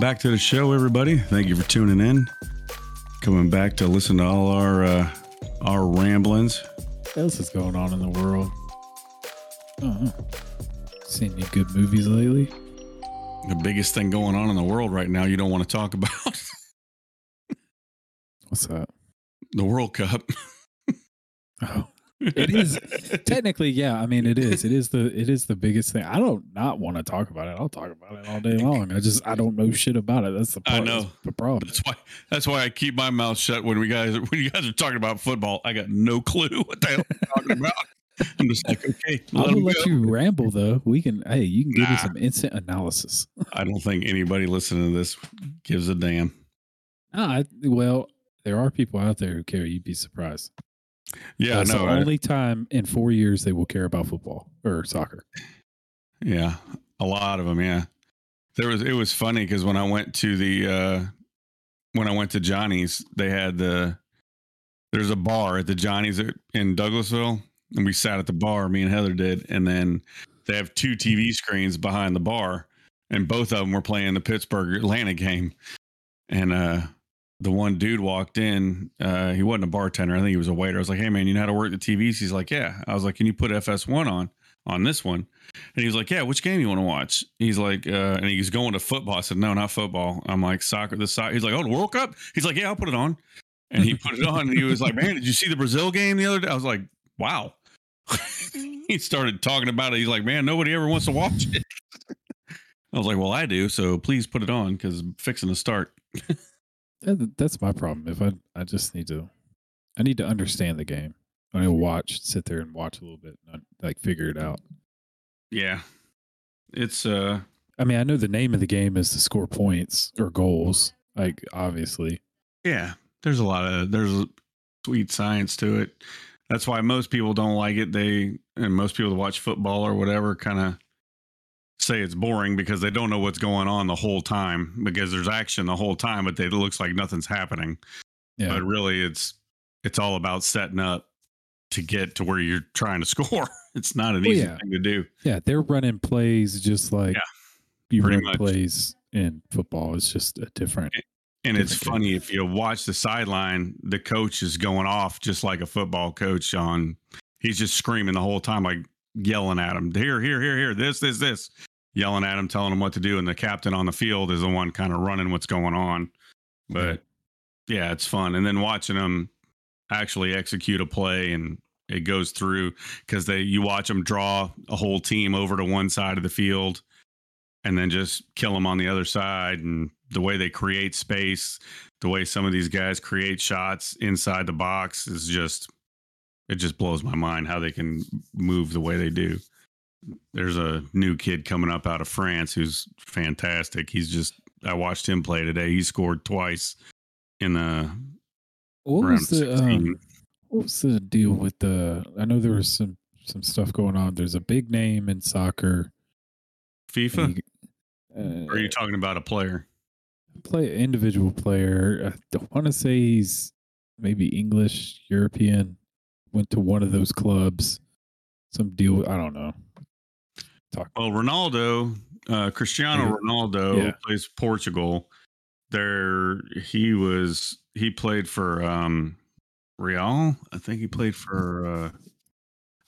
Welcome back to the show, everybody. Thank you for tuning in. Coming back to listen to all our uh, our ramblings. What else is going on in the world? Uh-huh. Seen any good movies lately? The biggest thing going on in the world right now, you don't want to talk about What's that? the World Cup. Oh, it is technically, yeah. I mean, it is. It is the it is the biggest thing. I don't not want to talk about it. I'll talk about it all day long. I just I don't know shit about it. That's the I know. that's the problem. That's why. That's why I keep my mouth shut when we guys when you guys are talking about football. I got no clue what the hell you're talking about. I'm just like, okay, i will let go. you ramble though. We can. Hey, you can give me some instant analysis. I don't think anybody listening to this gives a damn. Ah, I, well, there are people out there who care. You'd be surprised. Yeah, That's I know. the only time in four years they will care about football or soccer. Yeah, a lot of them. Yeah, there was. It was funny because when I went to the uh when I went to Johnny's, they had the there's a bar at the Johnny's in Douglasville, and we sat at the bar. Me and Heather did, and then they have two TV screens behind the bar, and both of them were playing the Pittsburgh Atlanta game, and uh. The one dude walked in. Uh, he wasn't a bartender. I think he was a waiter. I was like, "Hey, man, you know how to work the TVs?" He's like, "Yeah." I was like, "Can you put FS1 on on this one?" And he was like, "Yeah, which game you want to watch?" He's like, uh, and he's going to football. I said, "No, not football." I'm like, "Soccer." The soccer. He's like, "Oh, the World Cup." He's like, "Yeah, I'll put it on." And he put it on. And he was like, "Man, did you see the Brazil game the other day?" I was like, "Wow." he started talking about it. He's like, "Man, nobody ever wants to watch it." I was like, "Well, I do. So please put it on because fixing to start." That, that's my problem. If I I just need to, I need to understand the game. I need to watch, sit there and watch a little bit, not like figure it out. Yeah, it's uh, I mean, I know the name of the game is to score points or goals. Like obviously, yeah. There's a lot of there's a sweet science to it. That's why most people don't like it. They and most people that watch football or whatever kind of say it's boring because they don't know what's going on the whole time because there's action the whole time, but they, it looks like nothing's happening. yeah. But really, it's it's all about setting up to get to where you're trying to score. It's not an Well, easy yeah. thing to do. Yeah, they're running plays just like Yeah, you run much. plays in football. It's just a different. And it's Different funny if you watch the sideline, the coach is going off just like a football coach on. He's just screaming the whole time, like yelling at him, here, here, here, here, this, this, this, yelling at him, telling him what to do. And the captain on the field is the one kind of running what's going on. But yeah, it's fun. And then watching them actually execute a play and it goes through because they you watch them draw a whole team over to one side of the field and then just kill them on the other side and the way they create space the way some of these guys create shots inside the box is just it just blows my mind how they can move the way they do there's a new kid coming up out of france who's fantastic he's just i watched him play today he scored twice in the What round was the um, what was the deal with the? I know there was some some stuff going on. There's a big name in soccer. fifa you- or are you uh, talking about a player play individual player. I don't want to say he's maybe English, European. Went to one of those clubs. Some deal. I don't know. Talk. Well, Ronaldo, uh, Cristiano Yeah. Ronaldo Yeah. plays Portugal. There, he was he played for um, Real. I think he played for. Uh,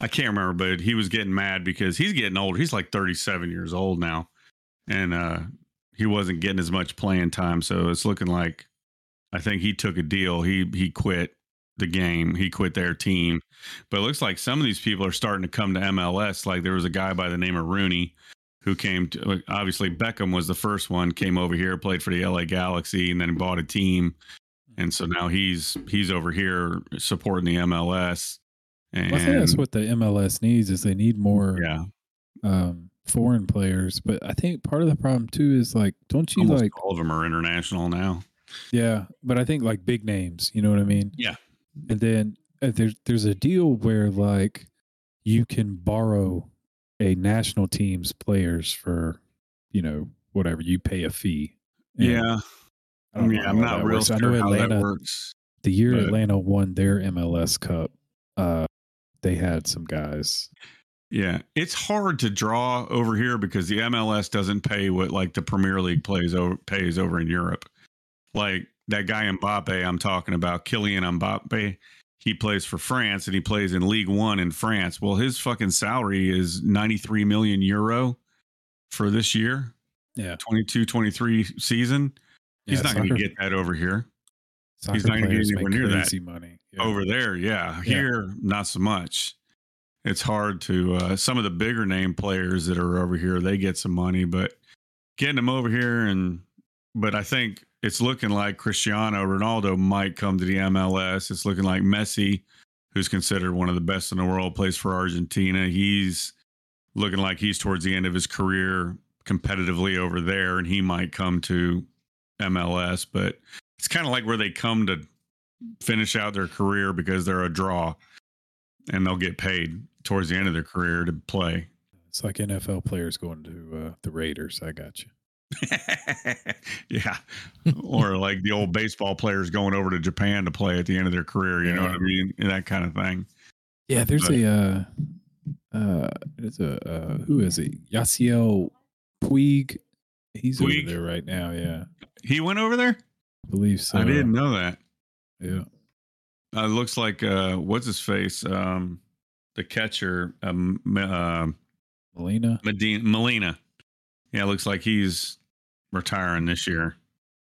I can't remember, but he was getting mad because he's getting older. He's like 37 years old now, and uh, he wasn't getting as much playing time. So it's looking like I think he took a deal. He he quit the game. He quit their team. But it looks like some of these people are starting to come to MLS. Like there was a guy by the name of Rooney who came to obviously Beckham was the first one, came over here, played for the LA Galaxy, and then bought a team. And so now he's he's over here supporting the MLS. And Well, I think that's what the MLS needs is they need more yeah, um, foreign players. But I think part of the problem too is like, don't you almost like? all of them are international now. Yeah, but I think like big names. You know what I mean? Yeah. And then uh, there's there's a deal where like you can borrow a national team's players for you know whatever you pay a fee. And Yeah, I I don't mean, know I'm not real sure I know how Atlanta that works. the year but- Atlanta won their MLS Cup, uh, they had some guys. Yeah, it's hard to draw over here because the MLS doesn't pay what like the Premier League plays over pays over in Europe. Like that guy Mbappe I'm talking about, Kylian Mbappe, he plays for France and he plays in League One in France. Well, his fucking salary is 93 million euro for this year, Yeah. 22 23 season. He's Yeah, not going to get that over here. He's not gonna get anywhere near that. money. Yeah. Over there, yeah. Yeah. Here, not so much. It's hard to uh, some of the bigger name players that are over here, they get some money, but getting them over here and but I think it's looking like Cristiano Ronaldo might come to the MLS. It's looking like Messi, who's considered one of the best in the world, plays for Argentina. He's looking like he's towards the end of his career competitively over there, and he might come to MLS. But it's kind of like where they come to finish out their career because they're a draw and they'll get paid towards the end of their career to play. It's like NFL players going to uh, the Raiders. I got you. yeah. or like the old baseball players going over to Japan to play at the end of their career, you know what I Yeah. mean? That kind of thing. Yeah, there's But- a uh, uh, there's a uh, who is it? Yasiel Puig. He's Puig? over there right now. Yeah, He went over there? I believe so. I didn't know that. Yeah, Uh, looks like uh what's his face? Um the catcher um uh, Molina. Medina Molina. Yeah, looks like he's retiring this year.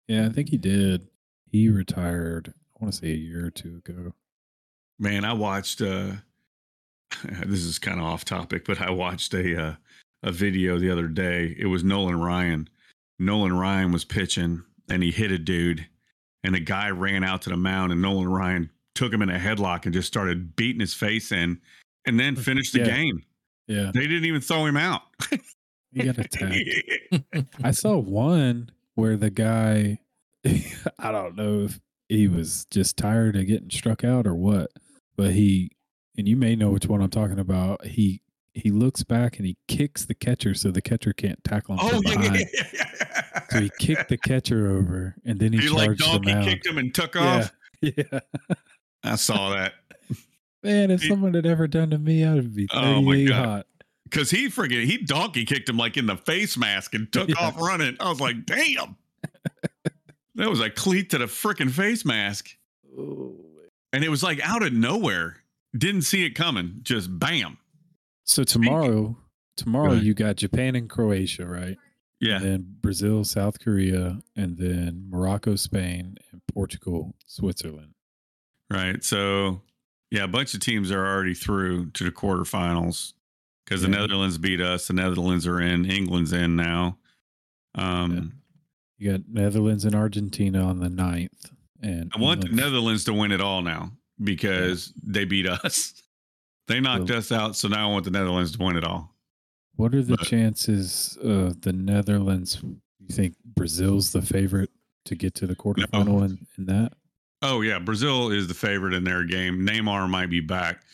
Yeah, I think he did. He retired. I want to say a year or two ago. Man, I watched uh this is kind of off topic, but I watched a uh, a video the other day. It was Nolan Ryan. Nolan Ryan was pitching and he hit a dude and the guy ran out to the mound and Nolan Ryan took him in a headlock and just started beating his face in and then finished the Yeah. game. Yeah, They didn't even throw him out. he got attacked. I saw one where the guy, I don't know if he was just tired of getting struck out or what, but he, and you may know which one I'm talking about. He he looks back and he kicks the catcher so the catcher can't tackle him oh yeah, yeah, yeah. So he kicked the catcher over and then he, He like charged donkey him out. kicked him and took Yeah, off. yeah. I saw that. Man, if He- someone had ever done to me, I would be Oh, my 38 God. hot. Because he friggin' he donkey kicked him like in the face mask and took Yeah. off running. I was like, damn. that was a cleat to the freaking face mask. Oh, And it was like out of nowhere. Didn't see it coming. Just bam. So tomorrow, tomorrow you got Japan and Croatia, right? Yeah. And then Brazil, South Korea, and then Morocco, Spain, and Portugal, Switzerland. Right. So yeah, a bunch of teams are already through to the quarterfinals because the Netherlands beat us. The Netherlands are in. England's in now. Um You got Netherlands and Argentina on the 9th. And I want the Netherlands to win it all now because they beat us. They knocked Well- us out, so now I want the Netherlands to win it all. What are the but- chances of the Netherlands? You think Brazil's the favorite to get to the quarterfinal in, in that? Oh yeah, Brazil is the favorite in their game. Neymar might be back.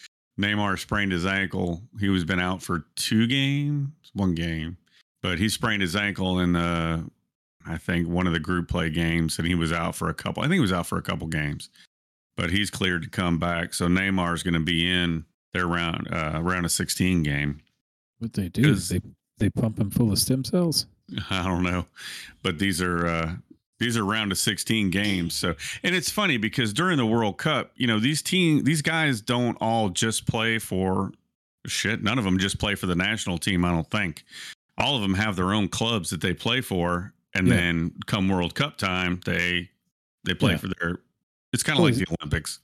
Neymar sprained his ankle. He was been out for two games, one game, but he sprained his ankle in the, I think one of the group play games, and he was out for a couple. I think he was out for a couple games, but he's cleared to come back. So Neymar is going to be in their round uh, round of sixteen game. What they do? 'Cause- They they pump him full of stem cells. I don't know, but these are uh, these are round of 16 games. So, and it's funny because during the World Cup, you know, these team these guys don't all just play for shit. None of them just play for the national team. I don't think all of them have their own clubs that they play for, and Yeah. then come World Cup time, they they play Yeah. for their. It's kind of Well, like the Olympics.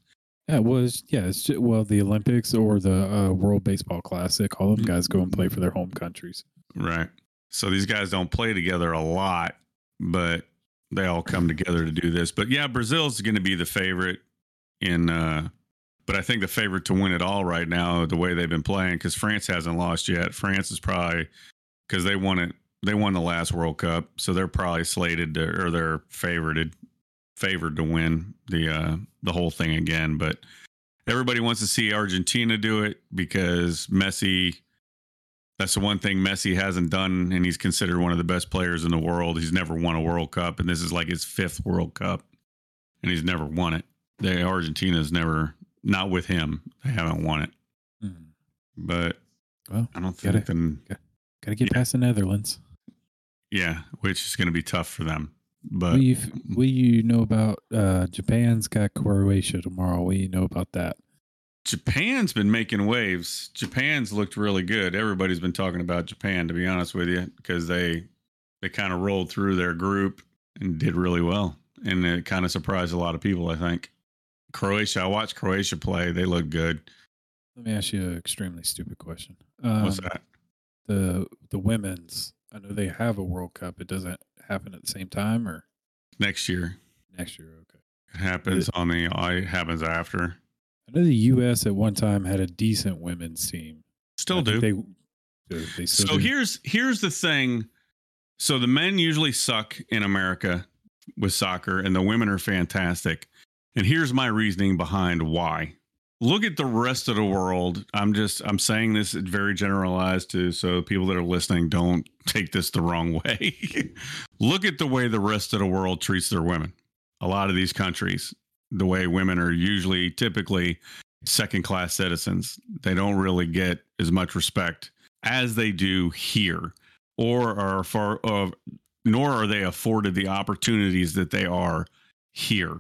Yeah, it was yeah. It's ju- well, the Olympics or the uh, World Baseball Classic. All of them guys go and play for their home countries. Right. So these guys don't play together a lot, but they all come together to do this. But yeah, Brazil's going to be the favorite in uh but I think the favorite to win it all right now the way they've been playing cuz France hasn't lost yet. France is probably cuz they won it they won the last World Cup, so they're probably slated to or they're favorited favored to win the uh the whole thing again, but everybody wants to see Argentina do it because Messi that's the one thing Messi hasn't done, and he's considered one of the best players in the world. He's never won a World Cup, and this is like his fifth World Cup, and he's never won it. The Argentina's never, not with him, they haven't won it. Mhm. But Well, I don't gotta- think then got to get Yeah. past the Netherlands. yeah, which is going to be tough for them. But what, do you, f- what do you know about uh, Japan's got Croatia tomorrow? What do you know about that? Japan's been making waves. Japan's looked really good. Everybody's been talking about Japan, to be honest with you, because they they kind of rolled through their group and did really well, and it kind of surprised a lot of people. I think Croatia. I watched Croatia play. They look good. Let me ask you an extremely stupid question. Um, What's that? The the women's. I know they have a World Cup. It doesn't happen at the same time or Next year next year. Okay. it happens on the. It happens after. I know the U.S. at one time had a decent women's team. Still do. They, they, still so do. here's here's the thing so the men usually suck in america with soccer and the women are fantastic and here's my reasoning behind why look at the rest of the world i'm just i'm saying this very generalized to so people that are listening don't take this the wrong way look at the way the rest of the world treats their women a lot of these countries the way women are usually typically second class citizens they don't really get as much respect as they do here, or are far of, nor are they afforded the opportunities that they are here.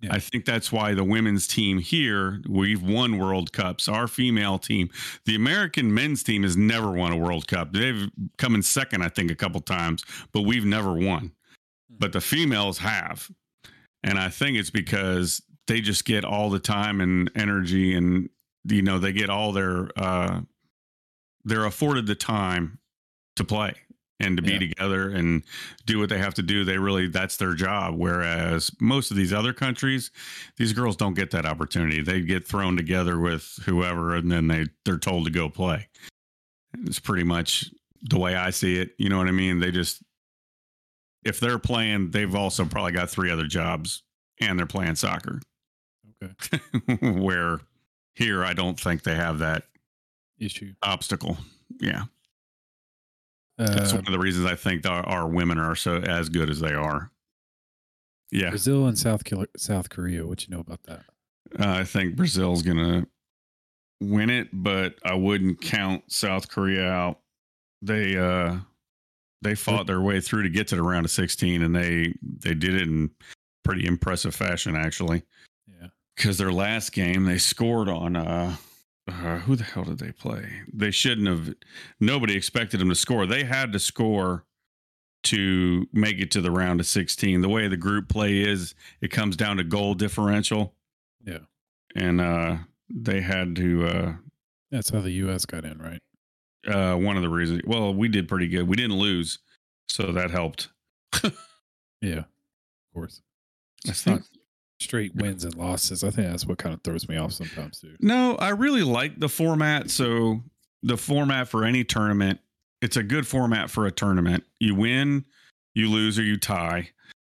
Yeah. I think that's why the women's team here, we've won World Cups. Our female team, the American men's team has never won a World Cup. They've come in second, I think, a couple times, but we've never won. Hmm. But the females have. And I think it's because they just get all the time and energy and you know, they get all their uh they're afforded the time to play and to be Yeah. together and do what they have to do. They really that's their job. Whereas most of these other countries, these girls don't get that opportunity. They get thrown together with whoever and then they they're told to go play. It's pretty much the way I see it. You know what I mean? They just if they're playing, they've also probably got three other jobs and they're playing soccer. Okay. Where here I don't think they have that issue. obstacle. Yeah. That's Uh, one of the reasons I think our, our women are so as good as they are. Yeah, Brazil and South South Korea. What you know about that? uh, I think Brazil's gonna win it, but I wouldn't count South Korea out. They uh they fought their way through to get to the round of 16 and they they did it in pretty impressive fashion actually. Yeah. Because their last game they scored on uh, uh who the hell did they play? They shouldn't have nobody expected them to score. They had to score to make it to the round of 16. The way the group play is, it comes down to goal differential Yeah. and uh they had to uh That's how the U.S. got in, right? Uh one of the reasons well we did pretty good we didn't lose so that helped Yeah. Of course. that's think not Straight wins and losses. I think that's what kind of throws me off sometimes, too. no i really like the format so the format for any tournament it's a good format for a tournament you win you lose or you tie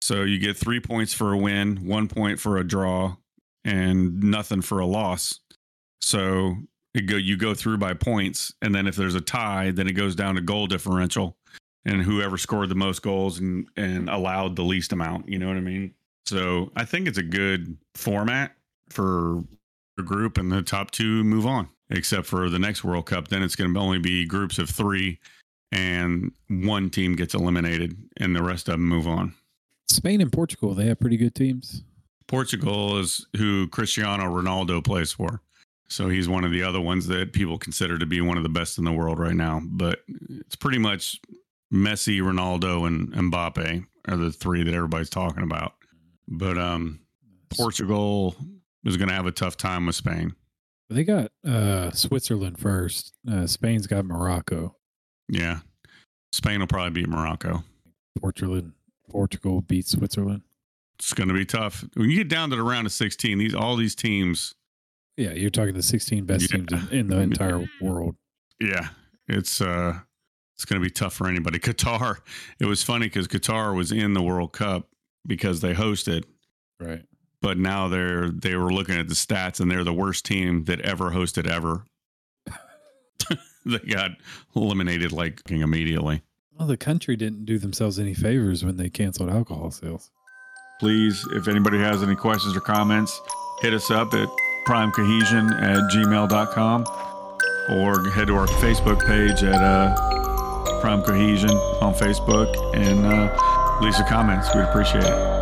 so you get three points for a win one point for a draw and nothing for a loss so go you go through by points and then if there's a tie then it goes down to goal differential and whoever scored the most goals and and allowed the least amount you know what i mean? So i think it's a good format for a group and the top two move on except for the next world cup then it's going to only be groups of three and one team gets eliminated and the rest of them move on. Spain and Portugal, they have pretty good teams. portugal is who cristiano ronaldo plays for so he's one of the other ones that people consider to be one of the best in the world right now but it's pretty much messi ronaldo and mbappe are the three that everybody's talking about but um portugal is going to have a tough time with spain They got uh, Switzerland first. Uh, Spain's got Morocco. yeah spain will probably beat morocco Portugal, Portugal beats Switzerland. it's going to be tough when you get down to the round of 16 these all these teams Yeah, you're talking the 16 best Yeah. teams in, in the entire world. yeah it's uh it's going to be tough for anybody qatar it was funny because qatar was in the world cup because they hosted Right. but now they're they were looking at the stats and they're the worst team that ever hosted ever they got eliminated like immediately Well, the country didn't do themselves any favors when they canceled alcohol sales. please if anybody has any questions or comments hit us up at primecohesion at gmail.com or head to our Facebook page at uh, Prime Cohesion on Facebook and uh, leave some comments. We'd appreciate it.